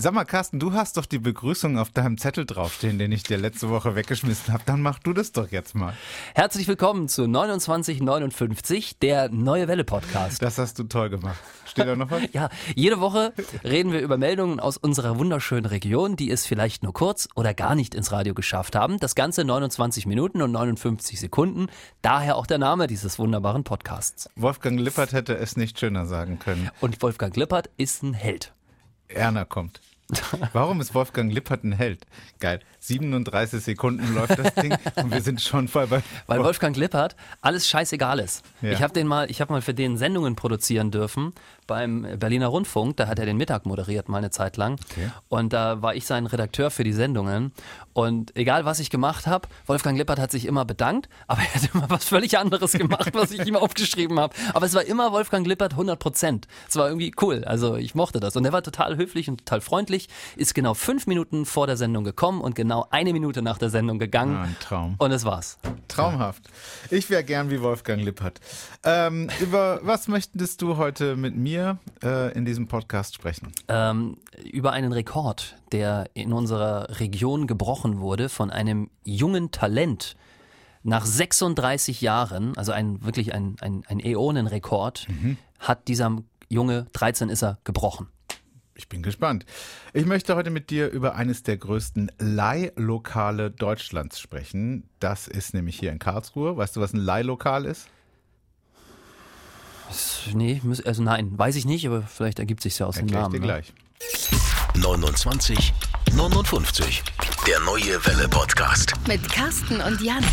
Sag mal, Carsten, du hast doch die Begrüßung auf deinem Zettel draufstehen, den ich dir letzte Woche weggeschmissen habe. Dann mach du das doch jetzt mal. Herzlich willkommen zu 2959, der Neue Welle Podcast. Das hast du toll gemacht. Steht da noch was? Ja, jede Woche reden wir über Meldungen aus unserer wunderschönen Region, die es vielleicht nur kurz oder gar nicht ins Radio geschafft haben. Das Ganze 29 Minuten und 59 Sekunden. Daher auch der Name dieses wunderbaren Podcasts. Wolfgang Lippert hätte es nicht schöner sagen können. Und Wolfgang Lippert ist ein Held. Erna kommt. Warum ist Wolfgang Lippert ein Held? Geil. 37 Sekunden läuft das Ding und wir sind schon voll bei. Weil Wolfgang Lippert alles scheißegal ist. Ja. Ich habe den mal, ich habe mal für den Sendungen produzieren dürfen beim Berliner Rundfunk. Da hat er den Mittag moderiert mal eine Zeit lang. Okay. Und da war ich sein Redakteur für die Sendungen. Und egal was ich gemacht habe, Wolfgang Lippert hat sich immer bedankt, aber er hat immer was völlig anderes gemacht, was ich ihm aufgeschrieben habe. Aber es war immer Wolfgang Lippert 100 Prozent. Es war irgendwie cool. Also ich mochte das. Und er war total höflich und total freundlich. Ist genau fünf Minuten vor der Sendung gekommen und genau eine Minute nach der Sendung gegangen. Ah, ein Traum. Und es war's. Traumhaft. Ich wäre gern wie Wolfgang Lippert. Ähm, über was möchtest du heute mit mir äh, in diesem Podcast sprechen? ähm, über einen Rekord, der in unserer Region gebrochen wurde von einem jungen Talent. Nach 36 Jahren, also ein wirklich ein, ein, ein Äonenrekord, hat dieser Junge, 13 ist er, gebrochen. Ich bin gespannt. Ich möchte heute mit dir über eines der größten Leihlokale Deutschlands sprechen. Das ist nämlich hier in Karlsruhe. Weißt du, was ein Leihlokal ist? Nee, also nein, weiß ich nicht, aber vielleicht ergibt sich ja aus dem Erklär ich Namen. dir ne? gleich. 29 59. Der neue Welle Podcast. Mit Carsten und Jan.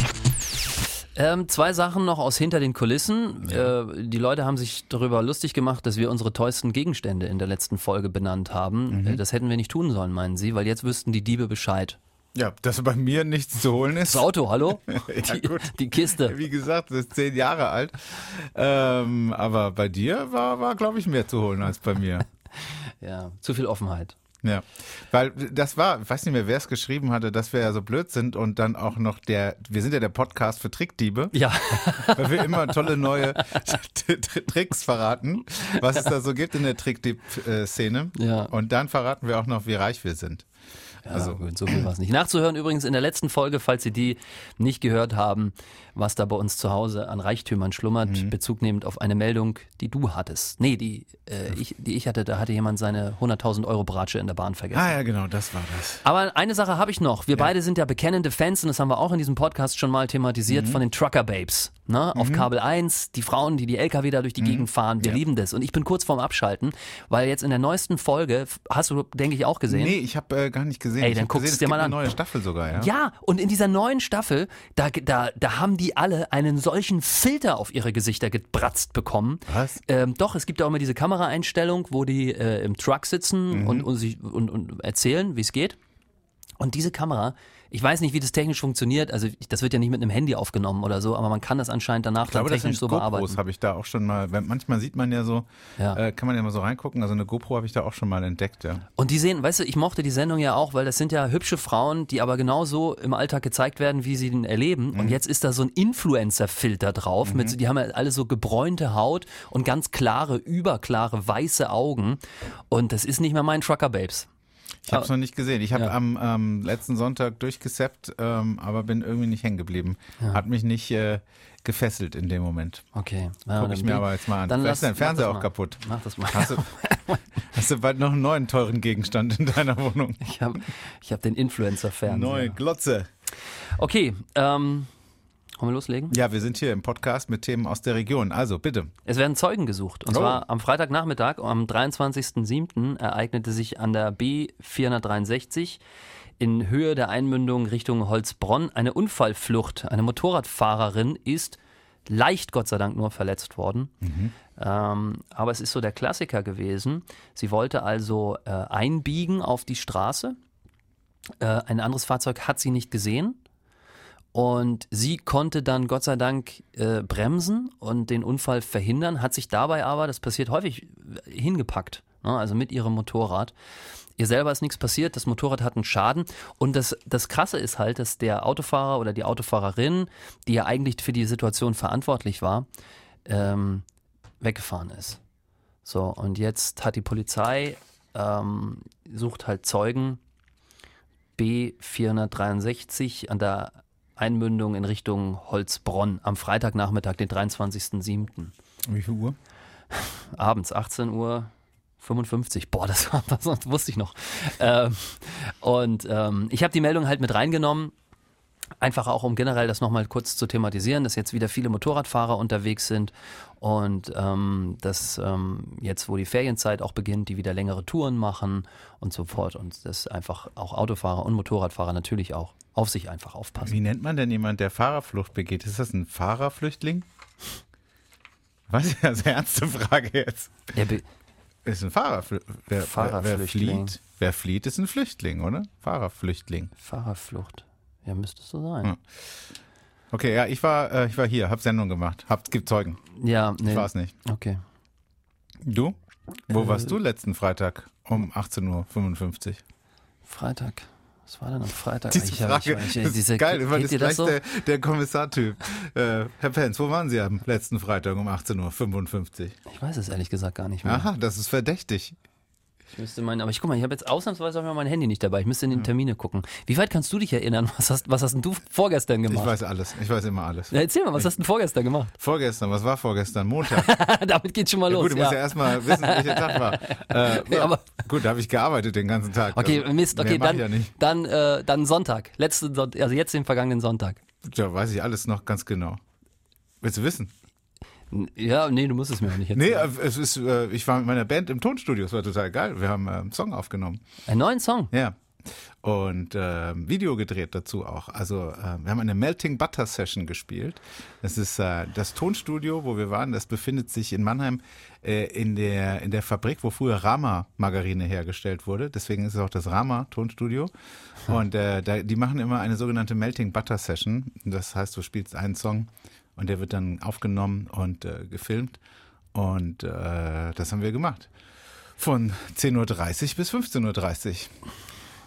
Ähm, zwei Sachen noch aus hinter den Kulissen. Äh, die Leute haben sich darüber lustig gemacht, dass wir unsere teuersten Gegenstände in der letzten Folge benannt haben. Mhm. Äh, das hätten wir nicht tun sollen, meinen Sie, weil jetzt wüssten die Diebe Bescheid. Ja, dass bei mir nichts zu holen ist. Das Auto, hallo? Ja, die, gut. die Kiste. Wie gesagt, das ist zehn Jahre alt. Ähm, aber bei dir war, war glaube ich, mehr zu holen als bei mir. Ja, zu viel Offenheit. Ja, weil das war, ich weiß nicht mehr, wer es geschrieben hatte, dass wir ja so blöd sind und dann auch noch der, wir sind ja der Podcast für Trickdiebe, Ja, weil wir immer tolle neue Tricks verraten, was es da so gibt in der Trickdieb-Szene. Ja. Und dann verraten wir auch noch, wie reich wir sind. Also Also, gut, so viel war es nicht. Nachzuhören übrigens in der letzten Folge, falls Sie die nicht gehört haben, was da bei uns zu Hause an Reichtümern schlummert, Mhm. Bezug nehmend auf eine Meldung, die du hattest. Nee, die, äh, ich, die ich hatte, da hatte jemand seine 100.000 Euro Bratsche in der Bahn vergessen. ah ja, genau, das war das. Aber eine Sache habe ich noch. Wir beide sind ja bekennende Fans und das haben wir auch in diesem Podcast schon mal Mhm. thematisiert von den Trucker Babes. Ne? Auf Kabel 1, die Frauen, die die LKW da durch die Gegend fahren. Wir lieben das. Und ich bin kurz vorm Abschalten, weil jetzt in der neuesten Folge, hast du, denke ich, auch gesehen. Nee, ich habe äh, gar nicht gesehen. Ey, ich dann guckst es dir mal eine an. neue Staffel sogar, ja? Ja, und in dieser neuen Staffel, da, da, da haben die alle einen solchen Filter auf ihre Gesichter gebratzt bekommen. Was? Ähm, doch, es gibt ja auch immer diese Kameraeinstellung, wo die äh, im Truck sitzen Mhm. und, und, sich, und, und erzählen, wie es geht. Und diese Kamera, ich weiß nicht, wie das technisch funktioniert, also das wird ja nicht mit einem Handy aufgenommen oder so, aber man kann das anscheinend danach Ich glaube, dann das technisch sind so GoPros bearbeiten. habe ich da auch schon mal, manchmal sieht man ja so, Ja. äh, kann man ja mal so reingucken, also eine GoPro habe ich da auch schon mal entdeckt, ja. Und die sehen, weißt du, ich mochte die Sendung ja auch, weil das sind ja hübsche Frauen, die aber genauso im Alltag gezeigt werden, wie sie den erleben. Mhm. Und jetzt ist da so ein Influencer-Filter drauf. Mit, so- die haben ja alle so gebräunte Haut und ganz klare, überklare, weiße Augen. Und das ist nicht mehr mein Trucker Babes. Ich habe es noch nicht gesehen. Ich habe Ja. am ähm, letzten Sonntag durchgesappt, ähm, aber bin irgendwie nicht hängen geblieben. Hat mich nicht äh, gefesselt in dem Moment. Okay. Ja, Guck dann ich mir aber jetzt mal an. Dann Vielleicht lass, ist dein Fernseher auch kaputt. Mach das mal. Hast du, hast du bald noch einen neuen teuren Gegenstand in deiner Wohnung? Ich habe ich hab den Influencer-Fernseher. Neue Glotze. Okay, ähm, wollen wir loslegen? Ja, wir sind hier im Podcast mit Themen aus der Region. Also bitte. Es werden Zeugen gesucht. Und Oh. zwar am Freitagnachmittag, am 23.07. ereignete sich an der B463 in Höhe der Einmündung Richtung Holzbronn eine Unfallflucht. Eine Motorradfahrerin ist leicht, Gott sei Dank, nur verletzt worden. Ähm, aber es ist so der Klassiker gewesen. Sie wollte also äh, einbiegen auf die Straße. Äh, ein anderes Fahrzeug hat sie nicht gesehen. Und sie konnte dann Gott sei Dank äh, bremsen und den Unfall verhindern, hat sich dabei aber, das passiert häufig, hingepackt. Ne? Also mit ihrem Motorrad. Ihr selber ist nichts passiert, das Motorrad hat einen Schaden. Und das, das Krasse ist halt, dass der Autofahrer oder die Autofahrerin, die ja eigentlich für die Situation verantwortlich war, ähm, weggefahren ist. So, und jetzt hat die Polizei ähm, sucht halt Zeugen. B463 an der Einmündung in Richtung Holzbronn am Freitagnachmittag, den 23.07. Wie viel Uhr? Abends, 18 Uhr. 55. Boah, das, das wusste ich noch. Ähm, und ähm, ich habe die Meldung halt mit reingenommen, Einfach auch, um generell das nochmal kurz zu thematisieren, dass jetzt wieder viele Motorradfahrer unterwegs sind und ähm, dass ähm, jetzt, wo die Ferienzeit auch beginnt, die wieder längere Touren machen und so fort und dass einfach auch Autofahrer und Motorradfahrer natürlich auch auf sich einfach aufpassen. Wie nennt man denn jemand, der Fahrerflucht begeht? Ist das ein Fahrerflüchtling? Was ist das eine ernste Frage jetzt? Ja, Ist ein Fahrerflüchtling. Wer, wer, wer, Fahrerflüchtling. flieht, wer flieht, ist ein Flüchtling, oder? Fahrerflüchtling. Fahrerflucht. Ja, müsste es so sein. Hm. Okay, ja, ich war, äh, ich war hier, hab Sendung gemacht. Hab, gibt Zeugen. Ja, nee. Ich war es nicht. Okay. Du? Wo Äh, warst du letzten Freitag um 18.55 Uhr? Freitag. Was war denn am Freitag? Diese Ich Frage ich- ich- ist diese- geil, weil kennt das gleich so? der, der Kommissartyp. Äh, Herr Penz, wo waren Sie am letzten Freitag um 18.55 Uhr? Ich weiß es ehrlich gesagt gar nicht mehr. Aha, das ist verdächtig. Ich müsste meinen, aber ich guck mal, ich habe jetzt ausnahmsweise auch mal mein Handy nicht dabei. Ich müsste in den Termine gucken. Wie weit kannst du dich erinnern? Was hast, was hast denn du vorgestern Ich gemacht? weiß alles. Ich weiß immer alles. Ja, erzähl mal, was hast du denn vorgestern gemacht? Vorgestern, was war vorgestern? Montag. Damit geht's schon mal Ja, los. gut, du musst ja erstmal wissen, welcher Tag war. Äh, ja, Aber- gut, da habe ich gearbeitet den ganzen Tag. Okay, Also, Mist, okay, dann, ich ja dann, äh, dann Sonntag. Letzten Sonntag, also jetzt den vergangenen Sonntag. Ja, weiß ich alles noch ganz genau. Willst du wissen? Ja, nee, du musst es mir auch nicht Nee, erzählen. äh, es ist, äh, ich war mit meiner Band im Tonstudio, es war total geil. Wir haben äh, einen Song aufgenommen. Einen neuen Song. Ja. Und äh, Video gedreht dazu auch. Also äh, wir haben eine Melting Butter Session gespielt. Das ist äh, das Tonstudio, wo wir waren. Das befindet sich in Mannheim in der in der Fabrik, wo früher Rama Margarine hergestellt wurde. Deswegen ist es auch das Rama Tonstudio. Und da, die machen immer eine sogenannte Melting Butter Session. Das heißt, du spielst einen Song und der wird dann aufgenommen und äh, gefilmt. Und äh, das haben wir gemacht. Von 10.30 Uhr bis 15.30 Uhr.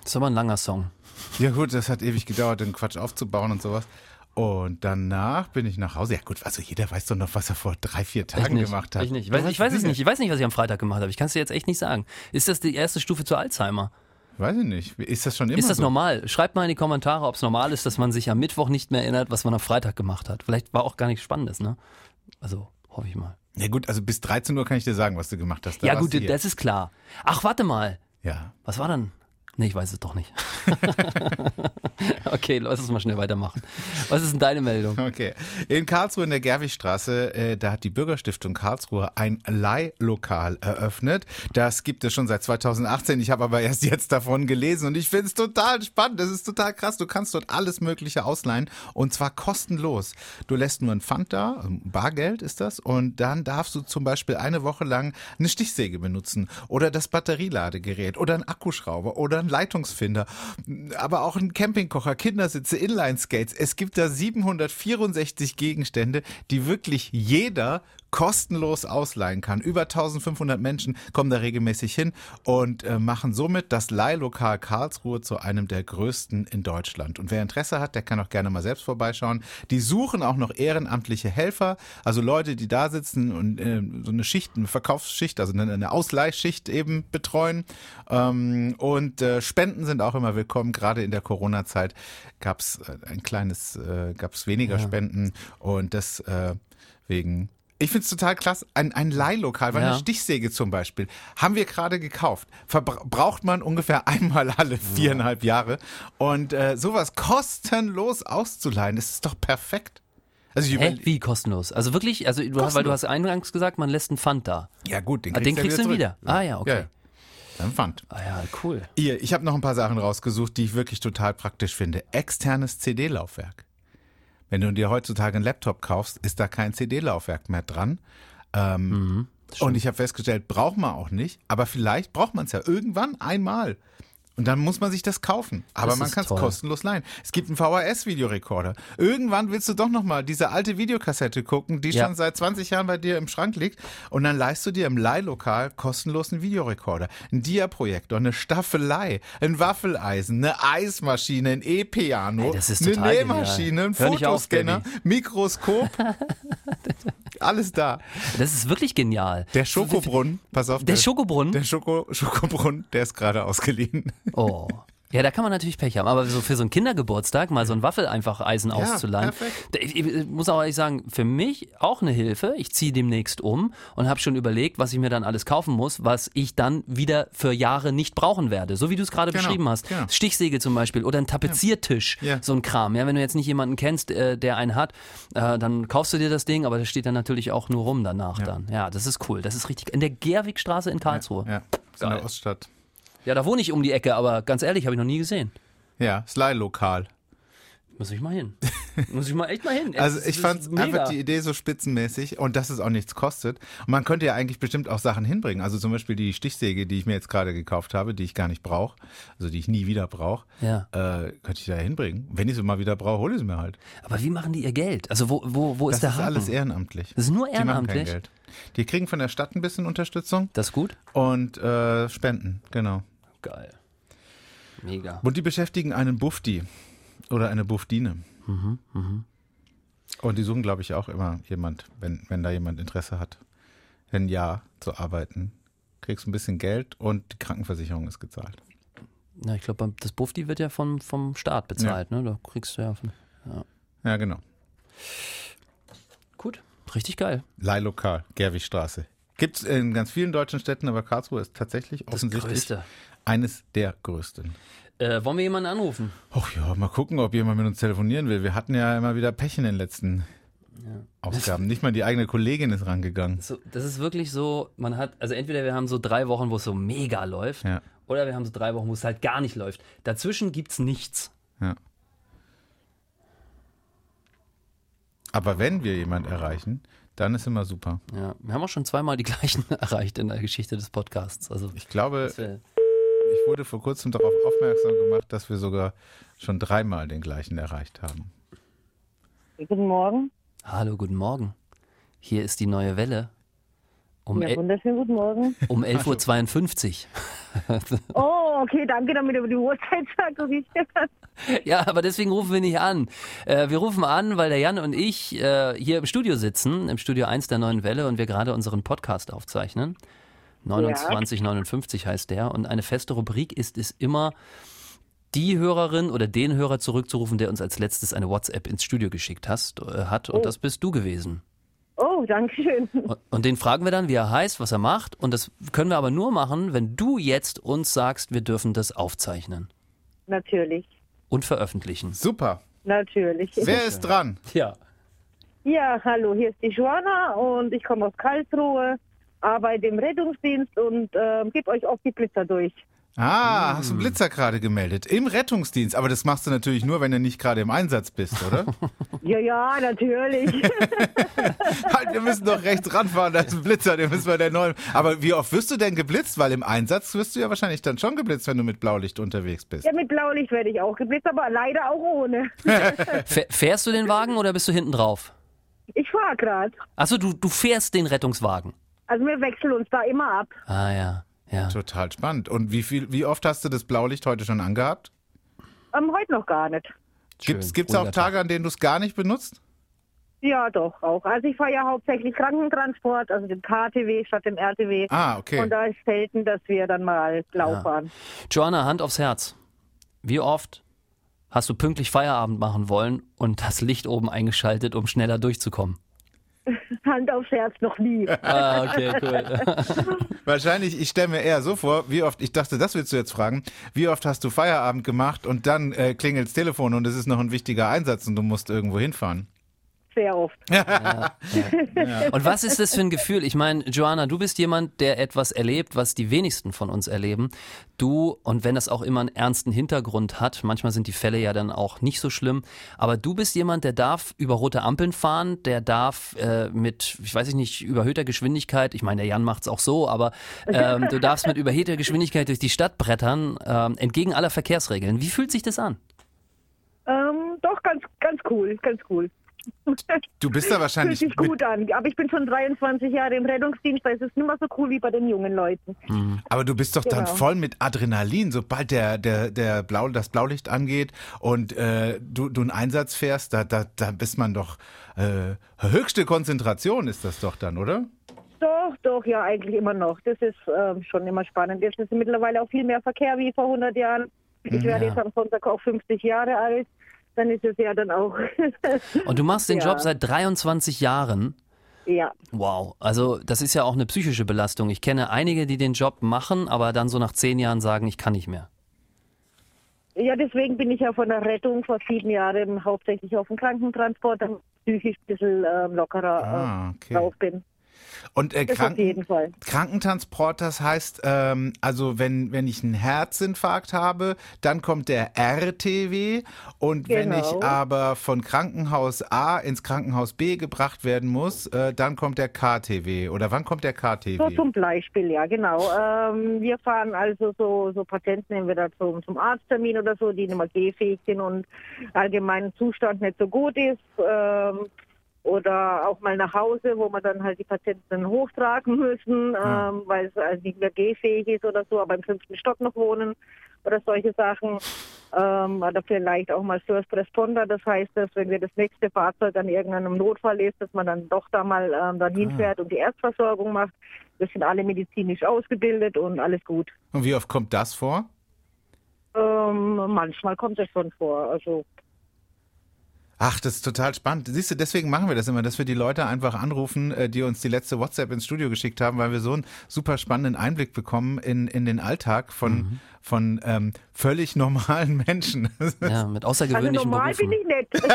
Das ist aber ein langer Song. Ja gut, das hat ewig gedauert, den Quatsch aufzubauen und sowas. Und danach bin ich nach Hause. Ja gut, also jeder weiß doch noch, was er vor drei, vier Tagen nicht. gemacht hat. Ich nicht. Ich weiß, ich weiß es nicht. Ich weiß nicht, was ich am Freitag gemacht habe. Ich kann es dir jetzt echt nicht sagen. Ist das die erste Stufe zu Alzheimer? Weiß ich nicht. Ist das schon immer Ist das so? normal? Schreibt mal in die Kommentare, ob es normal ist, dass man sich am Mittwoch nicht mehr erinnert, was man am Freitag gemacht hat. Vielleicht war auch gar nichts Spannendes, ne? Also, hoffe ich mal. Ja gut, also bis 13 Uhr kann ich dir sagen, was du gemacht hast. Da ja, gut, das ist klar. Ach, warte mal. Ja. Was war dann? Nee, ich weiß es doch nicht. okay, lass uns mal schnell weitermachen. Was ist denn deine Meldung? Okay. In Karlsruhe in der Gerwigstraße, äh, da hat die Bürgerstiftung Karlsruhe ein Leihlokal eröffnet. Das gibt es schon seit 2018. Ich habe aber erst jetzt davon gelesen und ich finde es total spannend. Das ist total krass. Du kannst dort alles Mögliche ausleihen und zwar kostenlos. Du lässt nur ein Pfand da, also Bargeld ist das, und dann darfst du zum Beispiel eine Woche lang eine Stichsäge benutzen oder das Batterieladegerät oder ein Akkuschrauber oder ein Leitungsfinder, aber auch ein Campingkocher, Kindersitze, Inline-Skates. Es gibt da 764 Gegenstände, die wirklich jeder kostenlos ausleihen kann. Über 1500 Menschen kommen da regelmäßig hin und äh, machen somit das Leihlokal Karlsruhe zu einem der größten in Deutschland. Und wer Interesse hat, der kann auch gerne mal selbst vorbeischauen. Die suchen auch noch ehrenamtliche Helfer, also Leute, die da sitzen und äh, so eine Schicht, eine Verkaufsschicht, also eine, eine Ausleihschicht eben betreuen. Ähm, und äh, Spenden sind auch immer willkommen. Gerade in der Corona-Zeit gab es äh, ein kleines, äh, gab es weniger Spenden und deswegen ich find's total klasse. Ein, ein Leihlokal, weil Ja. eine Stichsäge zum Beispiel, haben wir gerade gekauft. Verbra braucht man ungefähr einmal alle viereinhalb Jahre. Und äh, sowas kostenlos auszuleihen, das ist doch perfekt. Also Hä? Wie kostenlos? Also wirklich, also du hast, weil du hast eingangs gesagt, man lässt einen Pfand da. Ja gut, den Ah, kriegst, den kriegst du wieder. zurück. Ah ja, okay. Ja, ja. Dann Pfand. Ah ja, cool. Hier, ich habe noch ein paar Sachen rausgesucht, die ich wirklich total praktisch finde. Externes CD-Laufwerk. Wenn du dir heutzutage einen Laptop kaufst, ist da kein CD-Laufwerk mehr dran. Ähm, Mhm, und ich habe festgestellt, braucht man auch nicht, aber vielleicht braucht man es ja irgendwann einmal. Und dann muss man sich das kaufen. Aber Das man kann es kostenlos leihen. Es gibt einen VHS-Videorekorder. Irgendwann willst du doch nochmal diese alte Videokassette gucken, die Ja. schon seit 20 Jahren bei dir im Schrank liegt. Und dann leihst du dir im Leihlokal kostenlos einen Videorekorder, einen Diaprojektor, eine Staffelei, ein Waffeleisen, eine Eismaschine, ein E-Piano, eine total genial. Nähmaschine, ein auf, Fotoscanner, Benny. Mikroskop. Alles da. Das ist wirklich genial. Der Schokobrunnen, pass auf. Der Schokobrunnen? Der Schoko, Schokobrunnen, der ist gerade ausgeliehen. Oh. Ja, da kann man natürlich Pech haben. Aber so für so einen Kindergeburtstag mal so ein Waffel einfach Eisen auszuleihen. perfekt. Ich, ich muss auch ehrlich sagen, für mich auch eine Hilfe. Ich ziehe demnächst um und habe schon überlegt, was ich mir dann alles kaufen muss, was ich dann wieder für Jahre nicht brauchen werde. So wie du es gerade Genau, beschrieben hast. genau. Stichsäge zum Beispiel oder ein Tapeziertisch. Ja. So ein Kram. Ja, wenn du jetzt nicht jemanden kennst, äh, der einen hat, äh, dann kaufst du dir das Ding, aber das steht dann natürlich auch nur rum danach dann. Ja, das ist cool. Das ist richtig. In der Gerwigstraße in Karlsruhe. Ja, ist in der Oststadt. Ja, da wohne ich um die Ecke, aber ganz ehrlich, habe ich noch nie gesehen. Ja, ist Leihlokal. Muss ich mal hin. Muss ich mal echt mal hin. Also ich ist fand einfach die Idee so spitzenmäßig und dass es auch nichts kostet. Und man könnte ja eigentlich bestimmt auch Sachen hinbringen. Also zum Beispiel die Stichsäge, die ich mir jetzt gerade gekauft habe, die ich gar nicht brauche, also die ich nie wieder brauche, Ja. äh, könnte ich da hinbringen. Wenn ich sie mal wieder brauche, hole ich sie mir halt. Aber wie machen die ihr Geld? Also wo, wo, wo ist Das der ist Haken? alles ehrenamtlich. Das ist nur Die machen kein ehrenamtlich? Geld. Die kriegen von der Stadt ein bisschen Unterstützung Das ist gut? und äh, Spenden, genau. Geil. Mega. Und die beschäftigen einen Bufti oder eine Buftine. Mhm, Und die suchen, glaube ich, auch immer jemand, wenn, wenn da jemand Interesse hat, ein Jahr zu arbeiten. Kriegst ein bisschen Geld und die Krankenversicherung ist gezahlt. Na, ich glaube, das Bufti wird ja vom, vom Staat bezahlt, ne? Da kriegst du ja von. Ja, genau. Gut. Richtig geil. Leihlokal, Gerwigstraße. Gibt es in ganz vielen deutschen Städten, aber Karlsruhe ist tatsächlich Das offensichtlich Größte. Eines der größten. Äh, wollen wir jemanden anrufen? Ach ja, mal gucken, ob jemand mit uns telefonieren will. Wir hatten ja immer wieder Pech in den letzten Ausgaben. Nicht mal die eigene Kollegin ist rangegangen. So, das ist wirklich so, man hat, also entweder wir haben so drei Wochen, wo es so mega läuft, Ja. oder wir haben so drei Wochen, wo es halt gar nicht läuft. Dazwischen gibt's nichts. Ja. Aber wenn wir jemand erreichen, dann ist immer super. Ja, wir haben auch schon zweimal die gleichen erreicht in der Geschichte des Podcasts. Also Ich glaube, ich wurde vor kurzem darauf aufmerksam gemacht, dass wir sogar schon dreimal den gleichen erreicht haben. Guten Morgen. Hallo, guten Morgen. Hier ist die neue Welle. Um, Ja, wunderschönen guten Morgen. um 11.52 Oh, okay, danke, damit über die Uhrzeit sagt. dass ich- Uhr. Ja, aber deswegen rufen wir nicht an. Äh, wir rufen an, weil der Jan und ich äh, hier im Studio sitzen, im Studio 1 der neuen Welle und wir gerade unseren Podcast aufzeichnen. 2959 heißt der. Und eine feste Rubrik ist es immer, die Hörerin oder den Hörer zurückzurufen, der uns als letztes eine WhatsApp ins Studio geschickt hast, äh, hat. Und das bist du gewesen. Oh, danke schön. Und- Und den fragen wir dann, wie er heißt, was er macht. Und das können wir aber nur machen, wenn du jetzt uns sagst, wir dürfen das aufzeichnen Natürlich. und veröffentlichen. Super. Natürlich. Wer ist dran? Ja. Ja, hallo, hier ist die Joanna und ich komme aus Karlsruhe, arbeite im Rettungsdienst und äh, gebe euch oft die Blitzer durch. Ah, hast du einen Blitzer gerade gemeldet? Im Rettungsdienst. Aber das machst du natürlich nur, wenn du nicht gerade im Einsatz bist, oder? Ja, ja, natürlich. halt, wir müssen doch rechts ranfahren, da ist ein Blitzer, den müssen wir der neuen. Aber wie oft wirst du denn geblitzt? Weil im Einsatz wirst du ja wahrscheinlich dann schon geblitzt, wenn du mit Blaulicht unterwegs bist. ja, mit Blaulicht werde ich auch geblitzt, aber leider auch ohne. Fäh- Fährst du den Wagen oder bist du hinten drauf? Ich fahre gerade. Achso, du, du fährst den Rettungswagen. Also wir wechseln uns da immer ab. Ah ja, ja. Total spannend. Und wie viel, wie oft hast du das Blaulicht heute schon angehabt? Ähm, heute noch gar nicht. Schön, gibt's auch. Tage, an denen du es gar nicht benutzt? Ja, doch, auch. Also ich fahre ja hauptsächlich Krankentransport, also den KTW statt dem RTW. Ah, okay. Und da ist selten, dass wir dann mal blau Ja. fahren. Joanna, Hand aufs Herz. Wie oft hast du pünktlich Feierabend machen wollen und das Licht oben eingeschaltet, um schneller durchzukommen? Hand aufs Herz noch nie. Ah, okay, cool. Wahrscheinlich, ich stelle mir eher so vor, wie oft, ich dachte, das willst du jetzt fragen, wie oft hast du Feierabend gemacht und dann äh, klingelt's Telefon und es ist noch ein wichtiger Einsatz und du musst irgendwo hinfahren. Sehr oft. Und was ist das für ein Gefühl? Ich meine, Joanna, du bist jemand, der etwas erlebt, was die wenigsten von uns erleben. Du, und wenn das auch immer einen ernsten Hintergrund hat, manchmal sind die Fälle ja dann auch nicht so schlimm, aber du bist jemand, der darf über rote Ampeln fahren, der darf äh, mit, ich weiß nicht, überhöhter Geschwindigkeit, ich meine, der Jan macht's auch so, aber ähm, du darfst mit überhöhter Geschwindigkeit durch die Stadt brettern, ähm, entgegen aller Verkehrsregeln. Wie fühlt sich das an? Ähm, doch, ganz, ganz cool, ganz cool. Du bist da Fühlt wahrscheinlich sich mit, gut an. Aber ich bin schon 23 Jahre im Rettungsdienst, da ist es nicht mehr so cool wie bei den jungen Leuten. aber du bist doch dann Genau. voll mit Adrenalin, sobald der der der Blau das Blaulicht angeht und äh, du du einen Einsatz fährst, da da da bist man doch äh, höchste Konzentration ist das doch dann, oder? Doch, doch, ja, eigentlich immer noch. Das ist ähm, schon immer spannend. Jetzt ist mittlerweile auch viel mehr Verkehr wie vor 100 Jahren. Ich werde Ja. jetzt am Sonntag auch 50 Jahre alt. Dann ist es ja dann auch, Und du machst den Ja. Job seit 23 Jahren. ja. Wow, also das ist ja auch eine psychische Belastung. Ich kenne einige, die den Job machen, aber dann so nach zehn Jahren sagen, ich kann nicht mehr. Ja, deswegen bin ich ja von der Rettung vor sieben Jahren hauptsächlich auf dem Krankentransport, damit ich psychisch ein bisschen ähm, lockerer Ah, äh, okay. drauf bin. Und äh, Kranken. Krankentransport, das heißt, ähm, also wenn, wenn ich einen Herzinfarkt habe, dann kommt der RTW und wenn Genau. ich aber von Krankenhaus A ins Krankenhaus B gebracht werden muss, äh, dann kommt der KTW. Oder wann kommt der So KTW? zum Beispiel, ja, genau. Ähm, wir fahren also so, so Patienten entweder zum, zum Arzttermin oder so, die nicht mehr gehfähig sind und allgemein Zustand nicht so gut ist. Ähm, oder auch mal nach Hause, wo man dann halt die Patienten hochtragen müssen, Ja. ähm, weil es also nicht mehr gehfähig ist oder so, aber im fünften Stock noch wohnen oder solche Sachen. Ähm, oder vielleicht auch mal First Responder. Das heißt, dass wenn wir das nächste Fahrzeug an irgendeinem Notfall ist, dass man dann doch da mal ähm, dann hinfährt und die Erstversorgung macht. Wir sind alle medizinisch ausgebildet und alles gut. Und wie oft kommt das vor? Ähm, manchmal kommt es schon vor. Also Ach, das ist total spannend. Siehst du, deswegen machen wir das immer, dass wir die Leute einfach anrufen, äh, die uns die letzte WhatsApp ins Studio geschickt haben, weil wir so einen super spannenden Einblick bekommen in, in den Alltag von, von ähm, völlig normalen Menschen. Ja, mit Also außergewöhnlichen normal Berufen. bin ich nicht.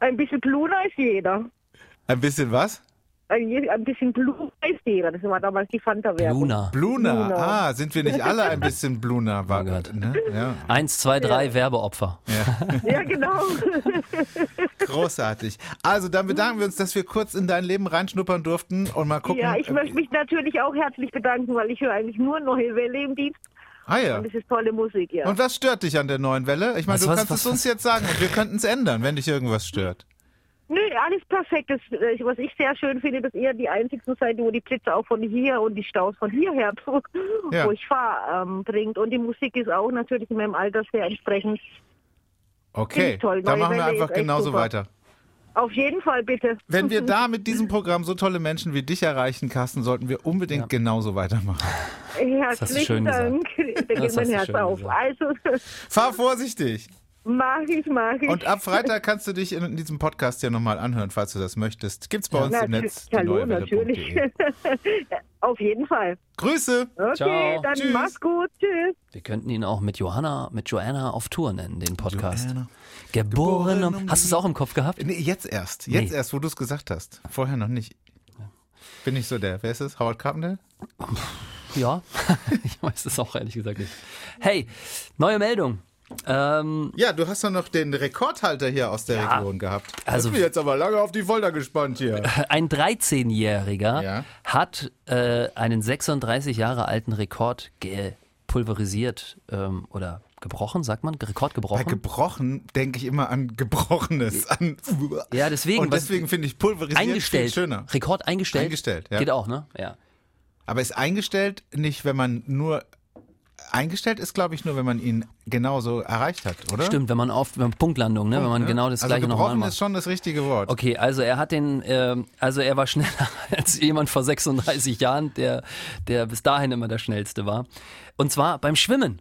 ein bisschen Bluna ist jeder. Ein bisschen was? Ein, bisschen Bluna ist. Das war damals die Fanta-Werbung. Luna. Bluna. Bluna. Ah, sind wir nicht alle ein bisschen Bluna? War, Oh ne? Ja, Eins, zwei, drei Werbeopfer. Ja, genau. großartig. Also, dann bedanken wir uns, dass wir kurz in dein Leben reinschnuppern durften und mal gucken. ja, ich möchte mich natürlich auch herzlich bedanken, weil ich höre eigentlich nur neue Welle im Dienst. Ah ja. Und es ist tolle Musik, ja. Und was stört dich an der neuen Welle? Ich meine, du was, kannst was, es uns jetzt sagen und wir könnten es ändern, wenn dich irgendwas stört. Nö, alles perfekt. Das, äh, was ich sehr schön finde, dass ihr die einzigsten seid, wo die Blitze auch von hier und die Staus von hierher, Ja. wo ich fahre, ähm, bringt. Und die Musik ist auch natürlich in meinem Alter sehr entsprechend. Okay, toll. dann Neue machen wir Welle einfach genauso super. weiter. Auf jeden Fall bitte. Wenn wir da mit diesem Programm so tolle Menschen wie dich erreichen, Carsten, sollten wir unbedingt genauso weitermachen. Herzlichen Dank. Da geht mein Herz auf. Also, Fahr vorsichtig. Mach ich, mach ich. Und ab Freitag kannst du dich in diesem Podcast ja nochmal anhören, falls du das möchtest. Gibt's bei uns im Netz. hallo, natürlich. Auf jeden Fall. Grüße. Okay, Ciao. dann Tschüss. mach's gut. Tschüss. Wir könnten ihn auch mit Johanna, mit Joanna auf Tour nennen, den Podcast. Joanna. Geboren Geboren um. um Hast du es auch im Kopf gehabt? Nee, jetzt erst. Jetzt Nee. erst, wo du es gesagt hast. Vorher noch nicht. Bin ich so der. Wer ist es? Howard Carpendale? Ja. ich weiß es auch ehrlich gesagt nicht. Hey, neue Meldung. Ähm, Ja, du hast doch noch den Rekordhalter hier aus der Ja. Region gehabt. Also- ich bin jetzt aber lange auf die Folter gespannt hier. ein 13-Jähriger Ja. hat äh, einen 36 Jahre alten Rekord gepulverisiert ähm, oder gebrochen, sagt man? Rekord Bei gebrochen? gebrochen denke ich immer an Gebrochenes. An ja, deswegen. Und deswegen finde ich pulverisiert viel eingestellt. schöner. Rekord eingestellt. Eingestellt, ja. Geht auch, ne? Ja. Aber ist eingestellt nicht, wenn man nur eingestellt ist, glaube ich, nur, wenn man ihn genauso erreicht hat, oder? Stimmt, wenn man auf wenn Punktlandung, ne? wenn man genau das also gleiche nochmal gebrochen macht. ist schon das richtige Wort. Okay, also er hat den, ähm, also er war schneller als jemand vor 36 Jahren, der, der bis dahin immer der schnellste war. Und zwar beim Schwimmen.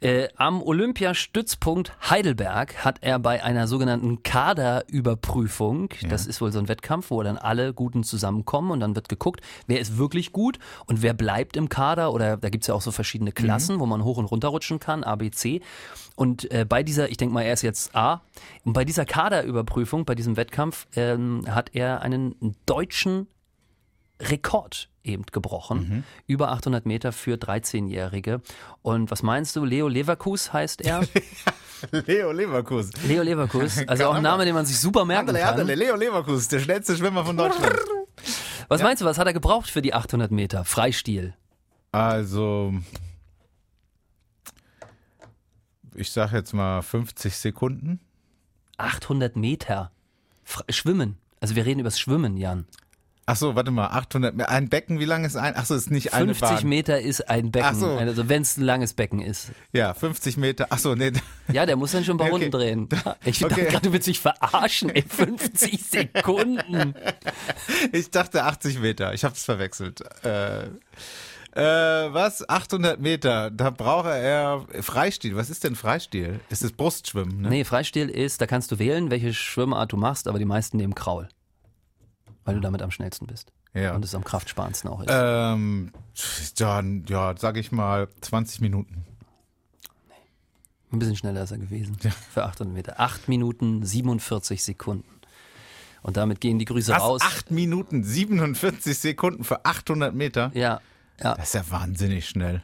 Äh, am Olympiastützpunkt Heidelberg hat er bei einer sogenannten Kaderüberprüfung, das ist wohl so ein Wettkampf, wo dann alle Guten zusammenkommen und dann wird geguckt, wer ist wirklich gut und wer bleibt im Kader oder da gibt's ja auch so verschiedene Klassen, wo man hoch und runter rutschen kann, A, B, C. Und äh, bei dieser, ich denke mal, er ist jetzt A, und bei dieser Kaderüberprüfung, bei diesem Wettkampf, ähm, hat er einen deutschen Rekord eben gebrochen. Über 800 Meter für 13-Jährige. Und was meinst du? Leo Leverkus heißt er. Leo Leverkus. Leo Leverkus. Also auch ein Name, den man sich super merken Andale, kann. Andale, Leo Leverkus, der schnellste Schwimmer von Deutschland. Was meinst du, was hat er gebraucht für die 800 Meter? Freistil. Also ich sage jetzt mal 50 Sekunden. 800 Meter. Fr Schwimmen. Also wir reden über das Schwimmen, Jan. Ach so, warte mal, 800 Meter. Ein Becken, wie lang ist ein? Ach so, ist nicht eine 50 Bahn. Meter ist ein Becken. Ach so. Also wenn es ein langes Becken ist. Ja, 50 Meter. Ach so, nee. Ja, der muss dann schon ein paar Okay. Runden drehen. Ich Okay. dachte gerade, du willst mich verarschen. Ey, 50 Sekunden. Ich dachte 80 Meter. Ich habe es verwechselt. Äh, äh, was? 800 Meter. Da brauche er Freistil. Was ist denn Freistil? Ist es Brustschwimmen? Ne? Nee, Freistil ist, da kannst du wählen, welche Schwimmart du machst, aber die meisten nehmen Kraul. Weil du damit am schnellsten bist. Ja. Und es am kraftsparendsten auch ist. Ähm, dann, ja, sag ich mal 20 Minuten. Ein bisschen schneller ist er gewesen. Für 800 Meter. 8 Minuten 47 Sekunden. Und damit gehen die Grüße Was? raus. 8 Minuten 47 Sekunden für 800 Meter? Ja, ja, Das ist ja wahnsinnig schnell.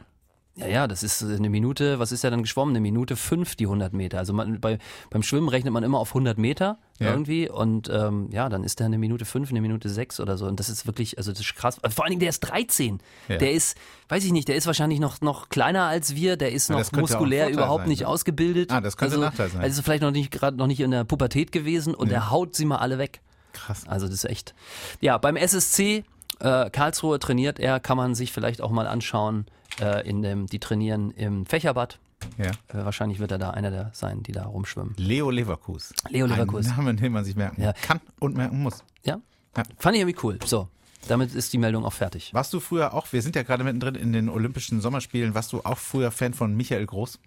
Ja, ja, das ist eine Minute, was ist ja dann geschwommen? Eine Minute fünf, die 100 Meter. Also man, bei, beim Schwimmen rechnet man immer auf 100 Meter Ja. irgendwie und ähm, ja, dann ist der eine Minute fünf, eine Minute sechs oder so. Und das ist wirklich, also das ist krass. Vor allen Dingen, der ist 13. Ja. Der ist, weiß ich nicht, der ist wahrscheinlich noch, noch kleiner als wir, der ist Ja, noch muskulär überhaupt sein, nicht ne? ausgebildet. Ah, das könnte also, ein Nachteil sein. Also ist vielleicht noch nicht gerade noch nicht in der Pubertät gewesen und er haut sie mal alle weg. Krass. Also das ist echt. Ja, beim SSC äh, Karlsruhe trainiert er, kann man sich vielleicht auch mal anschauen. Äh, in dem, die trainieren im Fächerbad. Ja. Äh, wahrscheinlich wird er da einer der sein, die da rumschwimmen. Leo Leverkus. Leo Leverkus. Ein Name, den man sich merken Ja. kann und merken muss. Ja? Ja. Fand ich irgendwie cool. So, damit ist die Meldung auch fertig. Warst du früher auch, wir sind ja gerade mittendrin in den Olympischen Sommerspielen, warst du auch früher Fan von Michael Groß?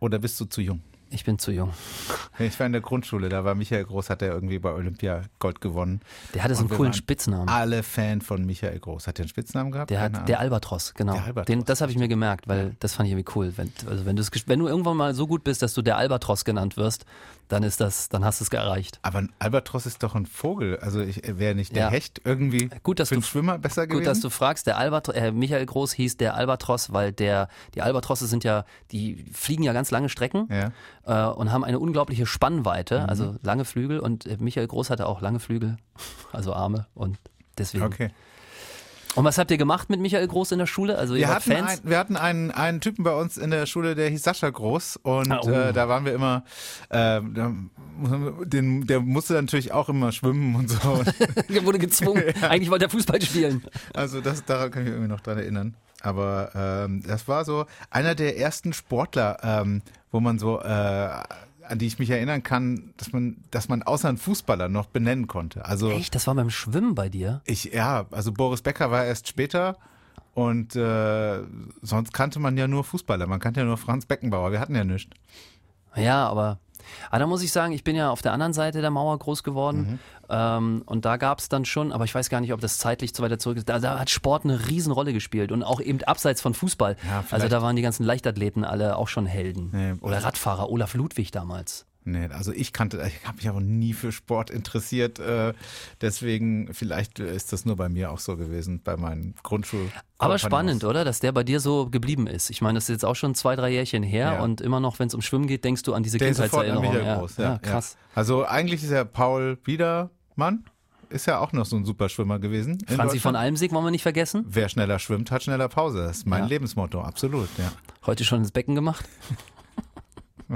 Oder bist du zu jung? Ich bin zu jung. Ich war in der Grundschule, da war Michael Groß, hat er irgendwie bei Olympia Gold gewonnen. Der hatte so einen coolen Spitznamen. Alle Fan von Michael Groß. Hat der einen Spitznamen gehabt? Der hat der. Albatros, genau. Der Albatros. Den, das habe ich mir gemerkt, weil das fand ich irgendwie cool. Wenn, also wenn, wenn du irgendwann mal so gut bist, dass du der Albatros genannt wirst, dann ist das, dann hast du es erreicht. Aber ein Albatros ist doch ein Vogel. Also ich wäre nicht der Ja. Hecht irgendwie Gut, dass für einen du- Schwimmer besser gewesen. Gut, dass du fragst. Der Albatros, äh, Michael Groß hieß der Albatros, weil der, die Albatrosse sind ja, die fliegen ja ganz lange Strecken ja. Äh, und haben eine unglaubliche Spannweite, Mhm. also lange Flügel. Und äh, Michael Groß hatte auch lange Flügel, also Arme und deswegen. Okay. Und was habt ihr gemacht mit Michael Groß in der Schule? Also ihr Wir hatten, Fans? ein, wir hatten einen, einen Typen bei uns in der Schule, der hieß Sascha Groß und Ah, oh. äh, da waren wir immer, äh, den, der musste natürlich auch immer schwimmen und so. Der wurde gezwungen. Eigentlich wollte er Fußball spielen. Also das, daran kann ich mich irgendwie noch dran erinnern. Aber ähm, das war so einer der ersten Sportler, ähm, wo man so, äh, an die ich mich erinnern kann, dass man, dass man außer einen Fußballer noch benennen konnte. Also Echt? Das war beim Schwimmen bei dir? ich, ja, also Boris Becker war erst später und äh, sonst kannte man ja nur Fußballer. Man kannte ja nur Franz Beckenbauer. Wir hatten ja nichts. Ja, aber, aber da muss ich sagen, ich bin ja auf der anderen Seite der Mauer groß geworden. Mhm. Ähm, und da gab es dann schon, aber ich weiß gar nicht, ob das zeitlich zu weiter zurück ist. Da, da hat Sport eine Riesenrolle gespielt und auch eben abseits von Fußball. Ja, also da waren die ganzen Leichtathleten alle auch schon Helden. Nee, Oder Radfahrer, Olaf Ludwig damals. Nee, also ich kannte, ich habe mich aber nie für Sport interessiert. Äh, deswegen, vielleicht ist das nur bei mir auch so gewesen, bei meinen Grundschul. Aber spannend, oder? Dass der bei dir so geblieben ist. Ich meine, das ist jetzt auch schon zwei, drei Jährchen her Ja. und immer noch, wenn es um Schwimmen geht, denkst du an diese Der Kindheitserinnerung. Ja. Groß. Ja, Ja, krass. Also eigentlich ist ja Paul Biedermann, ist ja auch noch so ein super Schwimmer gewesen. Franzi von. Almsig wollen wir nicht vergessen. Wer schneller schwimmt, hat schneller Pause. Das ist mein Ja. Lebensmotto, absolut, ja. Heute schon ins Becken gemacht.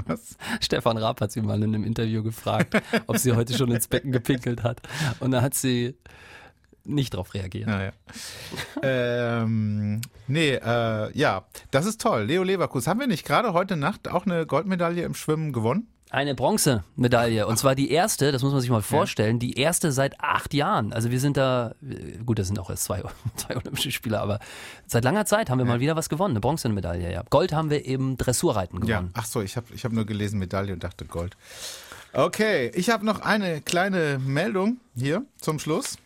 Was? Stefan Raab hat sie mal in einem Interview gefragt, ob sie heute schon ins Becken gepinkelt hat. Und da hat sie nicht drauf reagiert. Naja. ähm, nee, äh, ja, das ist toll. Leo Leverkus. Haben wir nicht gerade heute Nacht auch eine Goldmedaille im Schwimmen gewonnen? Eine Bronzemedaille. Und zwar die erste, das muss man sich mal vorstellen, die erste seit acht Jahren. Also wir sind da, gut, das sind auch erst zwei, zwei olympische Spieler, aber seit langer Zeit haben wir mal wieder was gewonnen, eine Bronzemedaille, ja. Gold haben wir im Dressurreiten Ja. gewonnen. Ach so, ich habe ich hab nur gelesen Medaille und dachte Gold. Okay, ich habe noch eine kleine Meldung hier zum Schluss.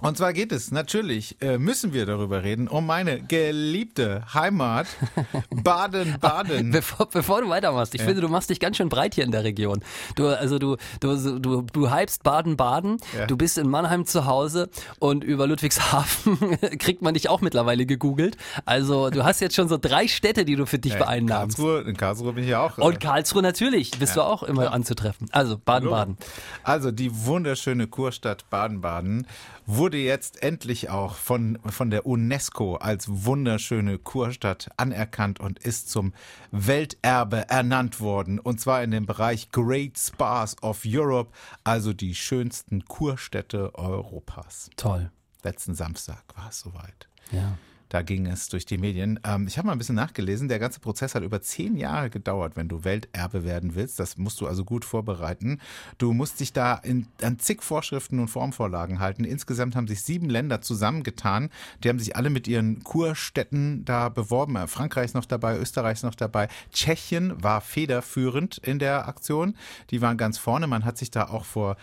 Und zwar geht es natürlich, äh, müssen wir darüber reden, um meine geliebte Heimat Baden-Baden. Bevor, bevor du weitermachst, ich finde, du machst dich ganz schön breit hier in der Region. Du, also du, du, du, du hypst Baden-Baden, Ja. du bist in Mannheim zu Hause und über Ludwigshafen kriegt man dich auch mittlerweile gegoogelt. Also du hast jetzt schon so drei Städte, die du für dich Äh, beeinnahmst. Karlsruhe, in Karlsruhe bin ich ja auch. äh, Und Karlsruhe natürlich, bist du auch immer anzutreffen. Also Baden-Baden. Also die wunderschöne Kurstadt Baden-Baden wurde wurde jetzt endlich auch von, von der UNESCO als wunderschöne Kurstadt anerkannt und ist zum Welterbe ernannt worden. Und zwar in dem Bereich Great Spas of Europe, also die schönsten Kurstädte Europas. Toll. Letzten Samstag war es soweit. Ja. Da ging es durch die Medien. Ähm, ich habe mal ein bisschen nachgelesen. Der ganze Prozess hat über zehn Jahre gedauert, wenn du Welterbe werden willst. Das musst du also gut vorbereiten. Du musst dich da in, an zig Vorschriften und Formvorlagen halten. Insgesamt haben sich sieben Länder zusammengetan. Die haben sich alle mit ihren Kurstätten da beworben. Äh, Frankreich ist noch dabei, Österreich ist noch dabei. Tschechien war federführend in der Aktion. Die waren ganz vorne. Man hat sich da auch vor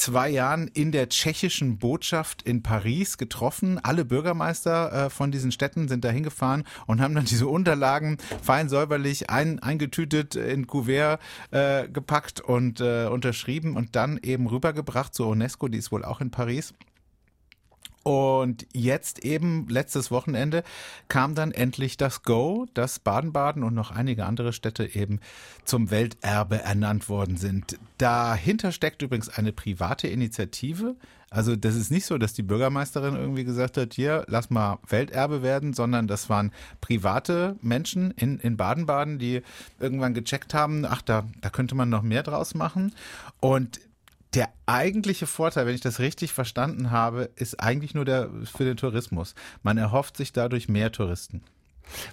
zwei Jahren in der tschechischen Botschaft in Paris getroffen. Alle Bürgermeister äh, von diesen Städten sind da hingefahren und haben dann diese Unterlagen fein säuberlich ein, eingetütet, in Kuvert äh, gepackt und äh, unterschrieben und dann eben rübergebracht zur UNESCO, die ist wohl auch in Paris. Und jetzt eben letztes Wochenende kam dann endlich das Go, dass Baden-Baden und noch einige andere Städte eben zum Welterbe ernannt worden sind. Dahinter steckt übrigens eine private Initiative. Also das ist nicht so, dass die Bürgermeisterin irgendwie gesagt hat, hier, lass mal Welterbe werden, sondern das waren private Menschen in, in Baden-Baden, die irgendwann gecheckt haben, ach, da, da könnte man noch mehr draus machen. Und der eigentliche Vorteil, wenn ich das richtig verstanden habe, ist eigentlich nur der für den Tourismus. Man erhofft sich dadurch mehr Touristen.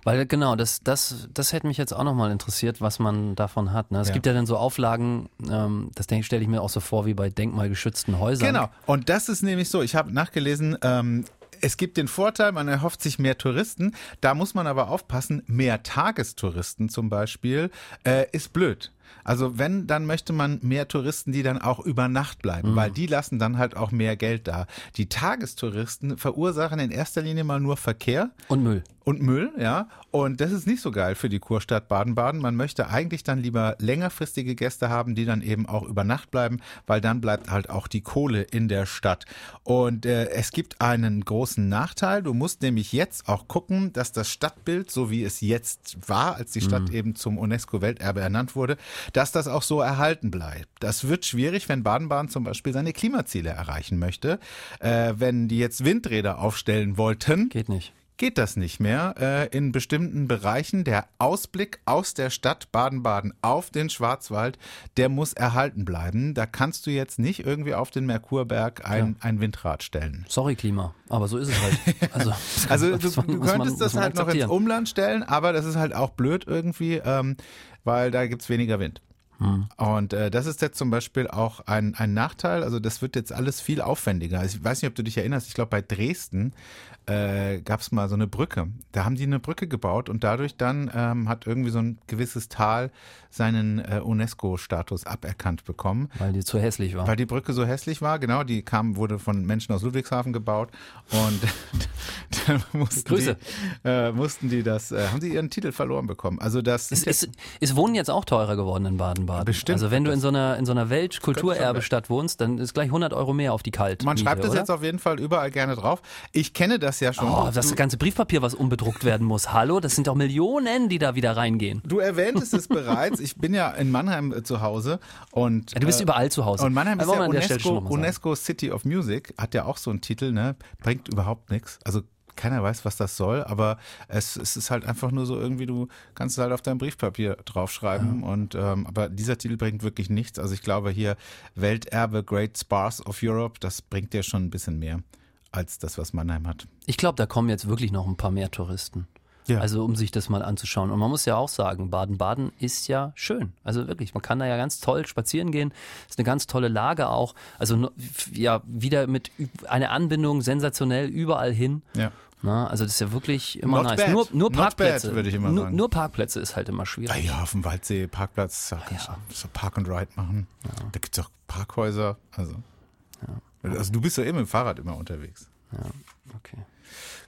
Weil genau, das, das, das hätte mich jetzt auch nochmal interessiert, was man davon hat. Ne? Es Ja. gibt ja dann so Auflagen, ähm, das stelle ich mir auch so vor wie bei denkmalgeschützten Häusern. Genau. Und das ist nämlich so, ich habe nachgelesen, ähm, es gibt den Vorteil, man erhofft sich mehr Touristen. Da muss man aber aufpassen, mehr Tagestouristen zum Beispiel äh, ist blöd. Also wenn, dann möchte man mehr Touristen, die dann auch über Nacht bleiben, weil die lassen dann halt auch mehr Geld da. Die Tagestouristen verursachen in erster Linie mal nur Verkehr Und Müll. und Müll, ja. Und das ist nicht so geil für die Kurstadt Baden-Baden. Man möchte eigentlich dann lieber längerfristige Gäste haben, die dann eben auch über Nacht bleiben, weil dann bleibt halt auch die Kohle in der Stadt. Und äh, es gibt einen großen Nachteil. Du musst nämlich jetzt auch gucken, dass das Stadtbild, so wie es jetzt war, als die Stadt eben zum UNESCO-Welterbe ernannt wurde, dass das auch so erhalten bleibt. Das wird schwierig, wenn Baden-Baden zum Beispiel seine Klimaziele erreichen möchte. Äh, wenn die jetzt Windräder aufstellen wollten, Geht nicht. Geht das nicht mehr. Äh, in bestimmten Bereichen der Ausblick aus der Stadt Baden-Baden auf den Schwarzwald, der muss erhalten bleiben. Da kannst du jetzt nicht irgendwie auf den Merkurberg ein, ein Windrad stellen. Sorry, Klima. Aber so ist es halt. Also, Also du, man- du man- könntest muss das man halt noch ins. Umland stellen, aber das ist halt auch blöd irgendwie, ähm, weil da gibt's weniger Wind. Hm. Und äh, das ist jetzt zum Beispiel auch ein, ein Nachteil. Also das wird jetzt alles viel aufwendiger. Ich weiß nicht, ob du dich erinnerst. Ich glaube, bei Dresden äh, gab es mal so eine Brücke. Da haben die eine Brücke gebaut und dadurch dann ähm, hat irgendwie so ein gewisses Tal seinen äh, UNESCO-Status aberkannt bekommen. Weil die zu hässlich war. Weil die Brücke so hässlich war, genau, die kam, wurde von Menschen aus Ludwigshafen gebaut und dann mussten Grüße. die, äh, mussten die das, äh, haben sie ihren Titel verloren bekommen. Also das Es sind ist, ist Wohnen jetzt auch teurer geworden in Baden-Baden. Bestimmt. Also wenn du in so einer, in so einer Weltkulturerbestadt wohnst, dann ist gleich 100 Euro mehr auf die Kalt. man schreibt es jetzt auf jeden Fall überall gerne drauf. Ich kenne das ja schon. Oh, das ganze Briefpapier, was unbedruckt werden muss. Hallo, das sind doch Millionen, die da wieder reingehen. du erwähntest es bereits. Ich bin ja in Mannheim äh, zu Hause und Ja, du bist äh, überall zu Hause. Und Mannheim ist ja UNESCO. UNESCO City of Music, hat ja auch so einen Titel, ne? Bringt überhaupt nichts. Also keiner weiß, was das soll, aber es, es ist halt einfach nur so irgendwie, du kannst es halt auf dein Briefpapier draufschreiben und ähm, aber dieser Titel bringt wirklich nichts. Also ich glaube hier Welterbe Great Spas of Europe, das bringt dir schon ein bisschen mehr als das, was Mannheim hat. Ich glaube, da kommen jetzt wirklich noch ein paar mehr Touristen. Ja. Also um sich das mal anzuschauen. Und man muss ja auch sagen, Baden-Baden ist ja schön. Also wirklich, man kann da ja ganz toll spazieren gehen. Ist eine ganz tolle Lage auch. Also ja, wieder mit einer Anbindung sensationell überall hin. Ja. Na, also das ist ja wirklich immer Not nice. bad. Nur, nur Parkplätze. bad, würde ich immer nur, sagen. nur Parkplätze ist halt immer schwierig. Ah ja, auf dem Waldsee Parkplatz, da kannst du so Park and Ride machen. Da gibt's auch Parkhäuser. Also. Also du bist ja immer mit dem Fahrrad immer unterwegs. Okay.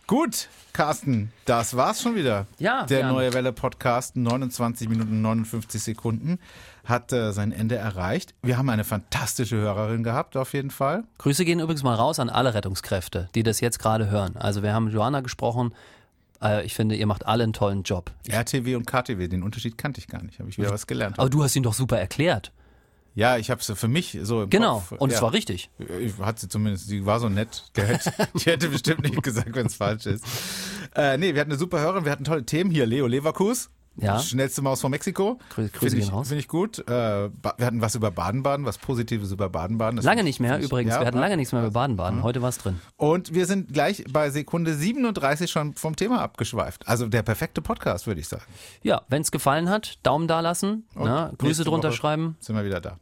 Gut, Carsten, das war's schon wieder. Ja, Der Jan. neue Welle Podcast, 29 Minuten 59 Sekunden, hat äh, sein Ende erreicht. Wir haben eine fantastische Hörerin gehabt, auf jeden Fall. Grüße gehen übrigens mal raus an alle Rettungskräfte, die das jetzt gerade hören. Also wir haben mit Joanna gesprochen. Äh, Ich finde, ihr macht alle einen tollen Job. RTW und KTW, den Unterschied kannte ich gar nicht. Habe ich wieder was gelernt. Aber du hast ihn doch super erklärt. Ja, ich habe sie für mich so im Genau, Kopf. und ja. es war richtig. Ich Hat sie zumindest, die war so nett. Der hätte, die hätte bestimmt nicht gesagt, wenn es falsch ist. Äh, nee, wir hatten eine super Hörerin, wir hatten tolle Themen hier. Leo Leverkus. Ja. Schnellste Maus von Mexiko. Grü- Grüße Finde ich, raus. find ich gut. Äh, wir hatten was über Baden-Baden, was Positives über Baden-Baden. Lange nicht mehr übrigens. ja, Wir hatten lange nichts mehr über Baden-Baden. Heute war es drin. Und wir sind gleich bei Sekunde 37 schon vom Thema abgeschweift. Also der perfekte Podcast, würde ich sagen. Ja, wenn es gefallen hat, Daumen da lassen, ne, Grüße drunter Woche schreiben. Sind wir wieder da.